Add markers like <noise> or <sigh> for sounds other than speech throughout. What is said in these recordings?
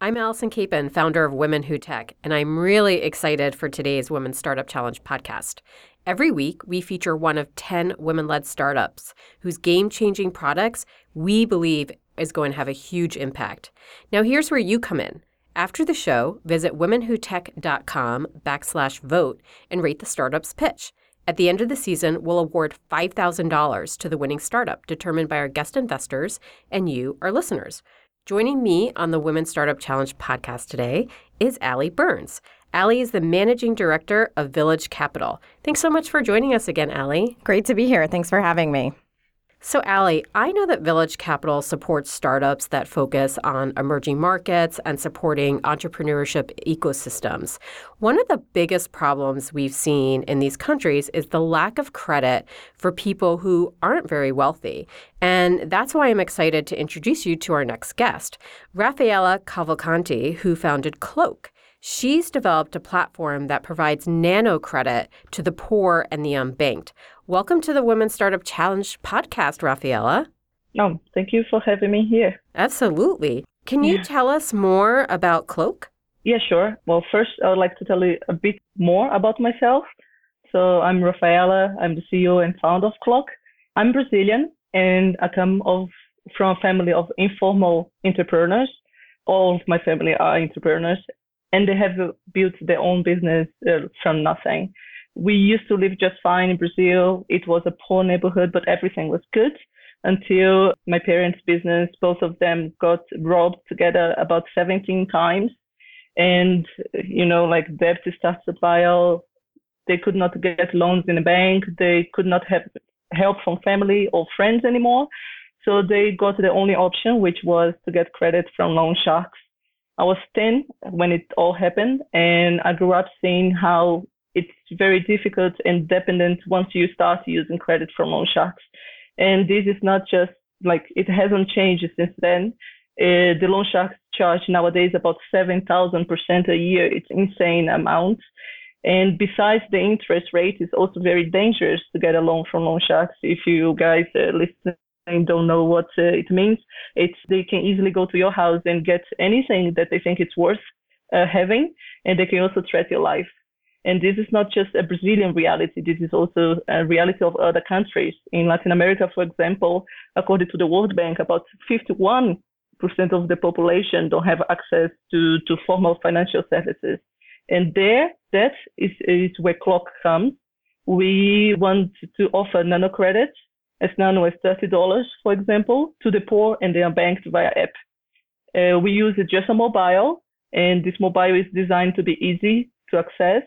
I'm Allyson Kapin, founder of Women Who Tech, and I'm really excited for today's Women Startup Challenge podcast. Every week, we feature one of 10 women led startups whose game changing products we believe is going to have a huge impact. Now, here's where you come in. After the show, visit womenwhotech.com backslash vote and rate the startup's pitch. At the end of the season, we'll award $5,000 to the winning startup, determined by our guest investors and you, our listeners. Joining me on the Women Startup Challenge podcast today is Allie Burns. Allie is the managing director of Village Capital. Thanks so much for joining us again, Allie. Great to be here. Thanks for having me. So, Allie, I know that Village Capital supports startups that focus on emerging markets and supporting entrepreneurship ecosystems. One of the biggest problems we've seen in these countries is the lack of credit for people who aren't very wealthy. And that's why I'm excited to introduce you to our next guest, Rafaela Cavalcanti, who founded Cloq. She's developed a platform that provides nano credit to the poor and the unbanked. Welcome to the Women Startup Challenge podcast, Rafaela. Oh, thank you for having me here. Absolutely. Can you yeah. tell us more about Cloq? Yeah, sure. Well, first, I would like to tell you a bit more about myself. So, I'm Rafaela. I'm the CEO and founder of Cloq. I'm Brazilian and I come of, from a family of informal entrepreneurs. All of my family are entrepreneurs and they have built their own business uh, from nothing. We used to live just fine in Brazil. It was a poor neighborhood, but everything was good until my parents' business, both of them got robbed together about 17 times. And, you know, like debt starts to pile. They could not get loans in a bank. They could not have help from family or friends anymore. So they got the only option, which was to get credit from loan sharks I was 10 when it all happened, and I grew up seeing how it's very difficult and dependent once you start using credit from loan sharks. And this is not just like it hasn't changed since then. Uh, the loan sharks charge nowadays about 7,000% a year. It's insane amount. And besides the interest rate, it's also very dangerous to get a loan from loan sharks. If you guys uh, listen don't know what uh, it means, it's they can easily go to your house and get anything that they think it's worth uh, having, and they can also threat your life. And this is not just a Brazilian reality. This is also a reality of other countries. In Latin America, for example, according to the World Bank, about 51% of the population don't have access to, to formal financial services. And there, that is, is where Cloq comes. We want to offer nano credit as nano as $30, for example, to the poor and they are banked via app. Uh, we use just a mobile and this mobile is designed to be easy to access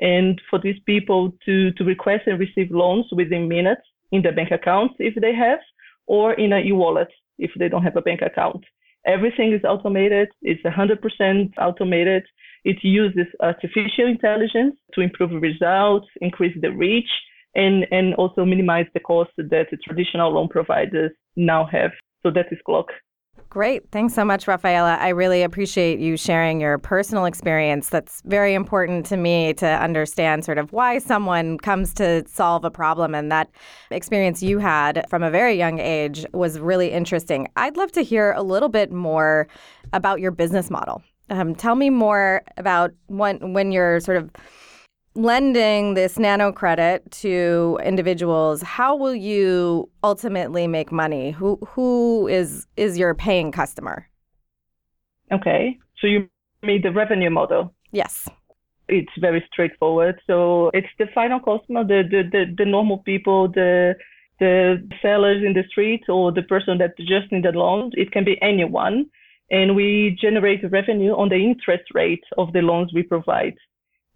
and for these people to, to request and receive loans within minutes in their bank accounts if they have, or in a e-wallet if they don't have a bank account. Everything is automated. It's 100% automated. It uses artificial intelligence to improve results, increase the reach, and, and also minimize the cost that the traditional loan providers now have. So that is Cloq. Great. Thanks so much, Rafaela. I really appreciate you sharing your personal experience. That's very important to me to understand sort of why someone comes to solve a problem. And that experience you had from a very young age was really interesting. I'd love to hear a little bit more about your business model. Um, tell me more about when, when you're sort of lending this nano credit to individuals, how will you ultimately make money? Who who is is your paying customer? Okay, so you made the revenue model. Yes. It's very straightforward. So it's the final customer, the the the, the normal people, the the sellers in the street or the person that just need a loan. It can be anyone. And we generate revenue on the interest rate of the loans we provide.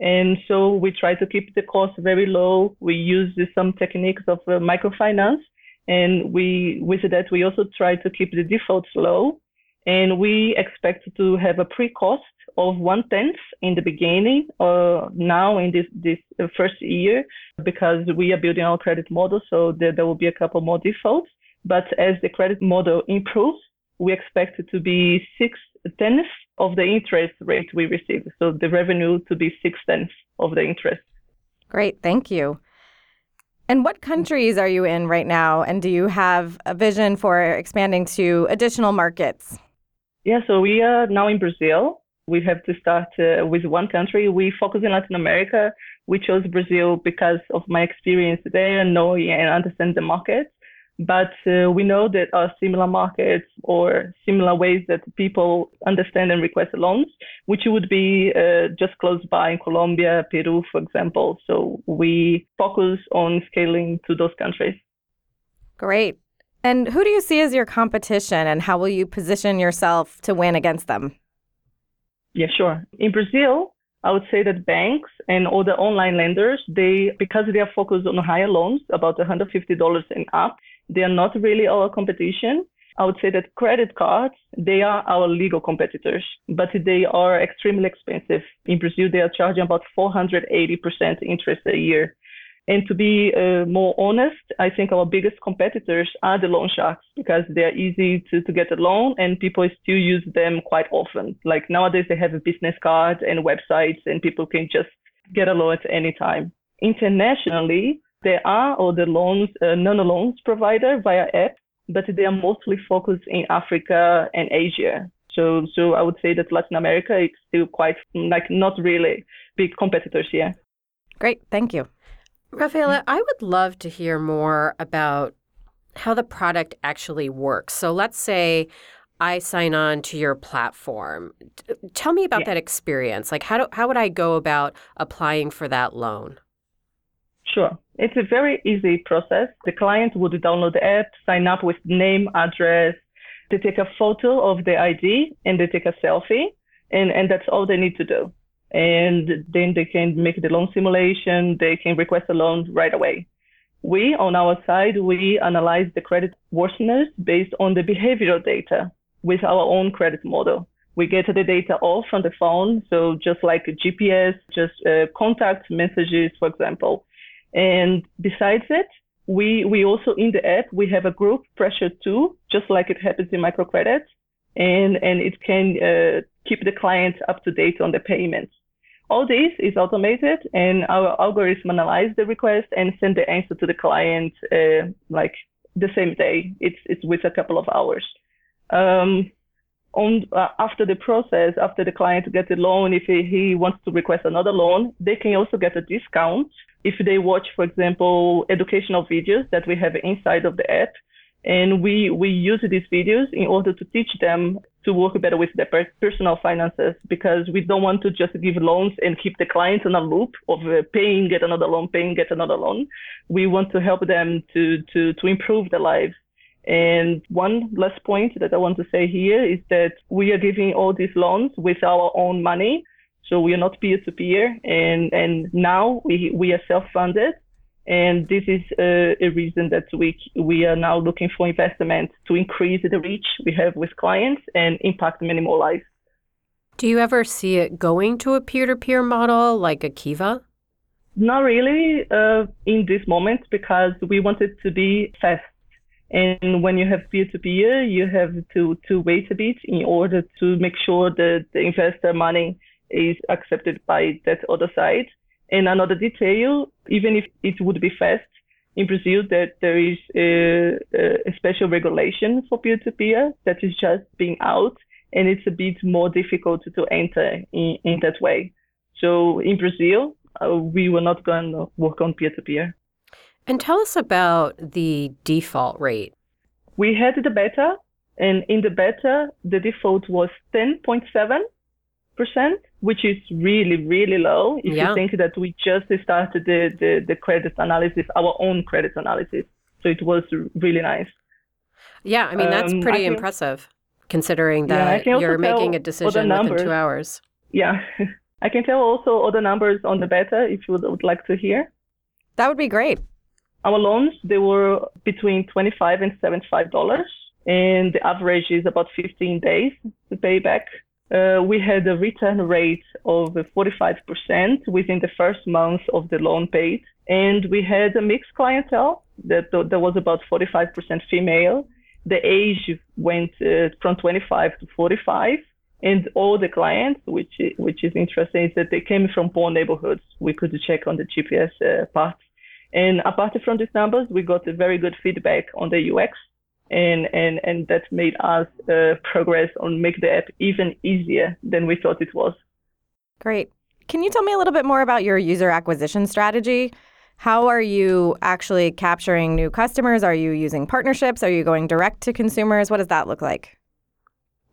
And so we try to keep the cost very low. We use some techniques of uh, microfinance. And we, with that, we also try to keep the defaults low. And we expect to have a pre-cost of one tenth in the beginning, uh, now in this, this uh, first year, because we are building our credit model. So there, there will be a couple more defaults. But as the credit model improves, we expect it to be six tenths of the interest rate we receive. So the revenue to be six tenths of the interest. Great, thank you. And what countries are you in right now? And do you have a vision for expanding to additional markets? Yeah, so we are now in Brazil. We have to start uh, with one country. We focus in Latin America. We chose Brazil because of my experience there, and knowing and understand the market. But uh, we know that are similar markets or similar ways that people understand and request loans, which would be uh, just close by in Colombia, Peru, for example. So we focus on scaling to those countries. Great. And who do you see as your competition and how will you position yourself to win against them? Yeah, sure. In Brazil, I would say that banks and all the online lenders, they because they are focused on higher loans, about $150 and up, they are not really our competition. I would say that credit cards, they are our legal competitors, but they are extremely expensive. In Brazil, they are charging about 480% interest a year. And to be uh, more honest, I think our biggest competitors are the loan sharks because they're easy to, to get a loan and people still use them quite often. Like nowadays, they have a business card and websites and people can just get a loan at any time. Internationally, there are other loans, uh, non-loans provider via app, but they are mostly focused in Africa and Asia. So, so I would say that Latin America is still quite like not really big competitors here. Great, thank you. Rafaela, I would love to hear more about how the product actually works. So let's say I sign on to your platform. Tell me about yeah. that experience. Like how do, how would I go about applying for that loan? Sure. It's a very easy process. The client would download the app, sign up with name, address, they take a photo of the ID and they take a selfie and, and that's all they need to do and then they can make the loan simulation. They can request a loan right away. We, on our side, we analyze the credit worthiness based on the behavioral data with our own credit model. We get the data all from the phone, so just like GPS, just uh, contact messages, for example. And besides it, we we also in the app we have a group pressure tool, just like it happens in microcredit, and and it can uh, keep the client up to date on the payments. All this is automated and our algorithm analyze the request and send the answer to the client uh, like the same day. It's, it's with a couple of hours. Um, on, uh, after the process, after the client gets a loan, if he, he wants to request another loan, they can also get a discount if they watch, for example, educational videos that we have inside of the app. And we, we use these videos in order to teach them to work better with their personal finances because we don't want to just give loans and keep the clients in a loop of uh, paying, get another loan, paying, get another loan. We want to help them to, to, to improve their lives. And one last point that I want to say here is that we are giving all these loans with our own money. So we are not peer to peer and, and now we, we are self funded and this is a, a, reason that we, we are now looking for investment to increase the reach we have with clients and impact many more lives. Do you ever see it going to a peer to peer model like a Kiva? Not really uh, in this moment because we want it to be fast. And when you have peer to peer, you have to, to wait a bit in order to make sure that the investor money is accepted by that other side. And another detail, even if it would be fast in Brazil, that there is a, a special regulation for peer-to-peer that is just being out, and it's a bit more difficult to enter in, in that way. So in Brazil, uh, we were not going to work on peer-to-peer. And tell us about the default rate. We had the beta, and in the beta, the default was 10.7 percent, which is really really low. If yeah. you think that we just started the, the the credit analysis, our own credit analysis, so it was really nice. Yeah, I mean that's um, pretty can, impressive considering that yeah, you're making a decision within two hours. Yeah, <laughs> I can tell also other numbers on the beta if you would, would like to hear. That would be great. Our loans they were between twenty five and seventy five dollars, and the average is about fifteen days to pay back uh, we had a return rate of 45% within the first month of the loan paid. And we had a mixed clientele that there was about 45% female. The age went uh, from 25 to 45. And all the clients, which which is interesting, is that they came from poor neighborhoods. We could check on the GPS uh, part. And apart from these numbers, we got very good feedback on the UX and and and that made us uh, progress on make the app even easier than we thought it was. Great. Can you tell me a little bit more about your user acquisition strategy? How are you actually capturing new customers? Are you using partnerships? Are you going direct to consumers? What does that look like?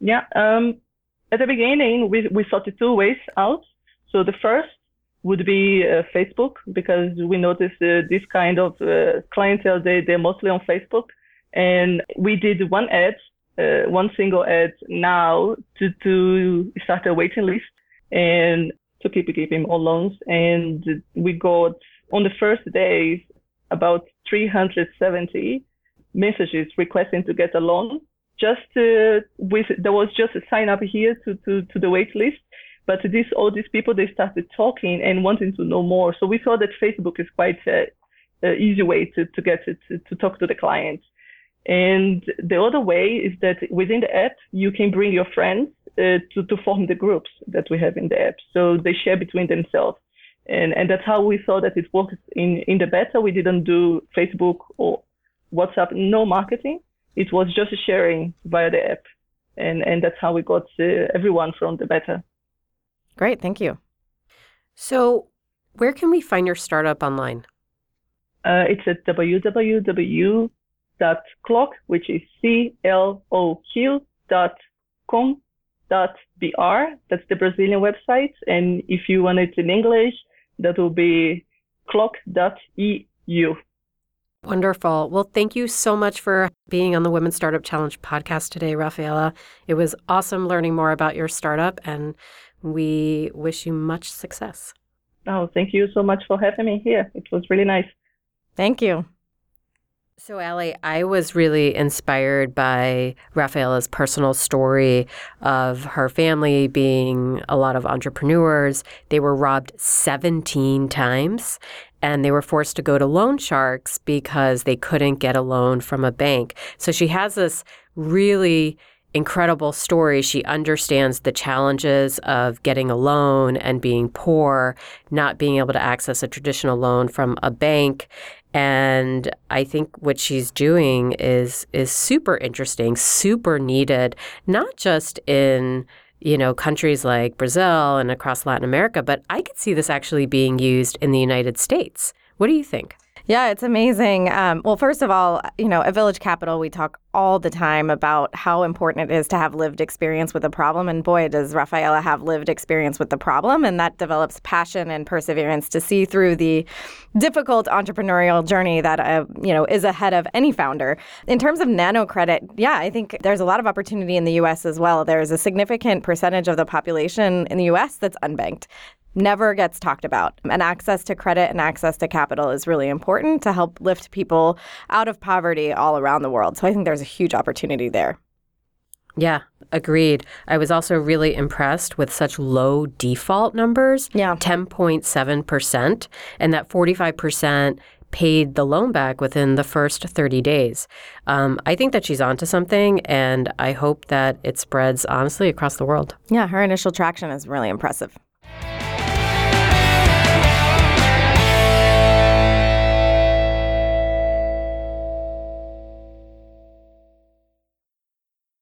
Yeah, um, at the beginning, we, we sorted two ways out. So the first would be uh, Facebook because we noticed uh, this kind of uh, clientele, they, they're mostly on Facebook. And we did one ad, uh, one single ad now to, to start a waiting list and to keep giving more loans. And we got on the first day about 370 messages requesting to get a loan. Just uh, with there was just a sign up here to, to, to the wait list. But this all these people they started talking and wanting to know more. So we saw that Facebook is quite a, easy way to, to get to, to, to talk to the clients. And the other way is that within the app, you can bring your friends uh, to, to form the groups that we have in the app. So they share between themselves. And, and that's how we saw that it works in, in the beta. We didn't do Facebook or WhatsApp, no marketing. It was just sharing via the app. And, and that's how we got uh, everyone from the beta. Great. Thank you. So, where can we find your startup online? Uh, it's at www dot cloq, which is C L O Q dot com dot br. That's the Brazilian website. And if you want it in English, that will be cloq dot eu. Wonderful. Well, thank you so much for being on the Women Startup Challenge podcast today, Rafaela. It was awesome learning more about your startup, and we wish you much success. Oh, thank you so much for having me here. It was really nice. Thank you. So, Allie, I was really inspired by Rafaela's personal story of her family being a lot of entrepreneurs. They were robbed 17 times and they were forced to go to loan sharks because they couldn't get a loan from a bank. So, she has this really incredible story. She understands the challenges of getting a loan and being poor, not being able to access a traditional loan from a bank. And I think what she's doing is is super interesting, super needed, not just in you know countries like Brazil and across Latin America, but I could see this actually being used in the United States. What do you think? Yeah, it's amazing. Um, well, first of all, you know, at Village Capital, we talk all the time about how important it is to have lived experience with a problem. And boy, does Rafaela have lived experience with the problem. And that develops passion and perseverance to see through the difficult entrepreneurial journey that, uh, you know, is ahead of any founder. In terms of nano credit, yeah, I think there's a lot of opportunity in the U.S. as well. There's a significant percentage of the population in the U.S. that's unbanked never gets talked about. And access to credit and access to capital is really important to help lift people out of poverty all around the world. So I think there's a huge opportunity there. Yeah, agreed. I was also really impressed with such low default numbers. Yeah. 10.7%, and that 45% paid the loan back within the first 30 days. Um, I think that she's onto something, and I hope that it spreads honestly across the world. Yeah, her initial traction is really impressive.